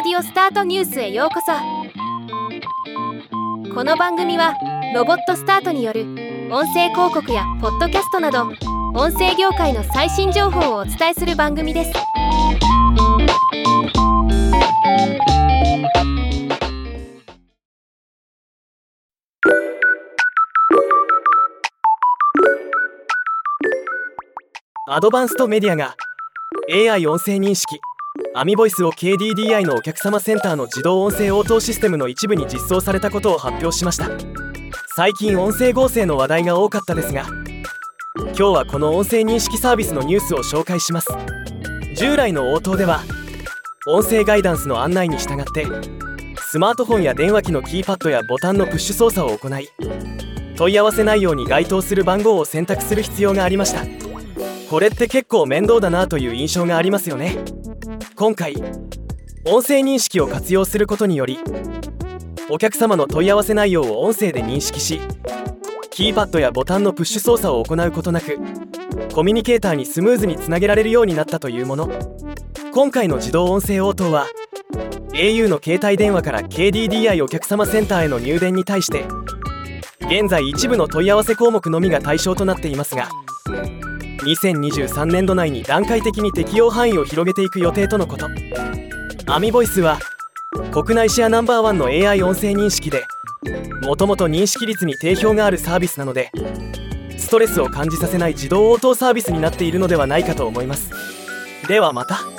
オスタートニュースへようこそ。この番組はロボットスタートによる音声広告やポッドキャストなど音声業界の最新情報をお伝えする番組です。アドバンストメディアが AI 音声認識アミボイスを KDDI のお客様センターの自動音声応答システムの一部に実装されたことを発表しました。最近音声合成の話題が多かったですが今日はこの音声認識サービスのニュースを紹介します。従来の応答では音声ガイダンスの案内に従ってスマートフォンや電話機のキーパッドやボタンのプッシュ操作を行い問い合わせ内容に該当する番号を選択する必要がありました。これって結構面倒だなという印象がありますよね。今回音声認識を活用することによりお客様の問い合わせ内容を音声で認識しキーパッドやボタンのプッシュ操作を行うことなくコミュニケーターにスムーズにつなげられるようになったというもの。今回の自動音声応答は au の携帯電話から KDDI お客様センターへの入電に対して現在一部の問い合わせ項目のみが対象となっていますが2023年度内に段階的に適用範囲を広げていく予定とのこと。アミボイスは国内シェアナンバーワンの AI 音声認識でもともと認識率に定評があるサービスなのでストレスを感じさせない自動応答サービスになっているのではないかと思います。ではまた。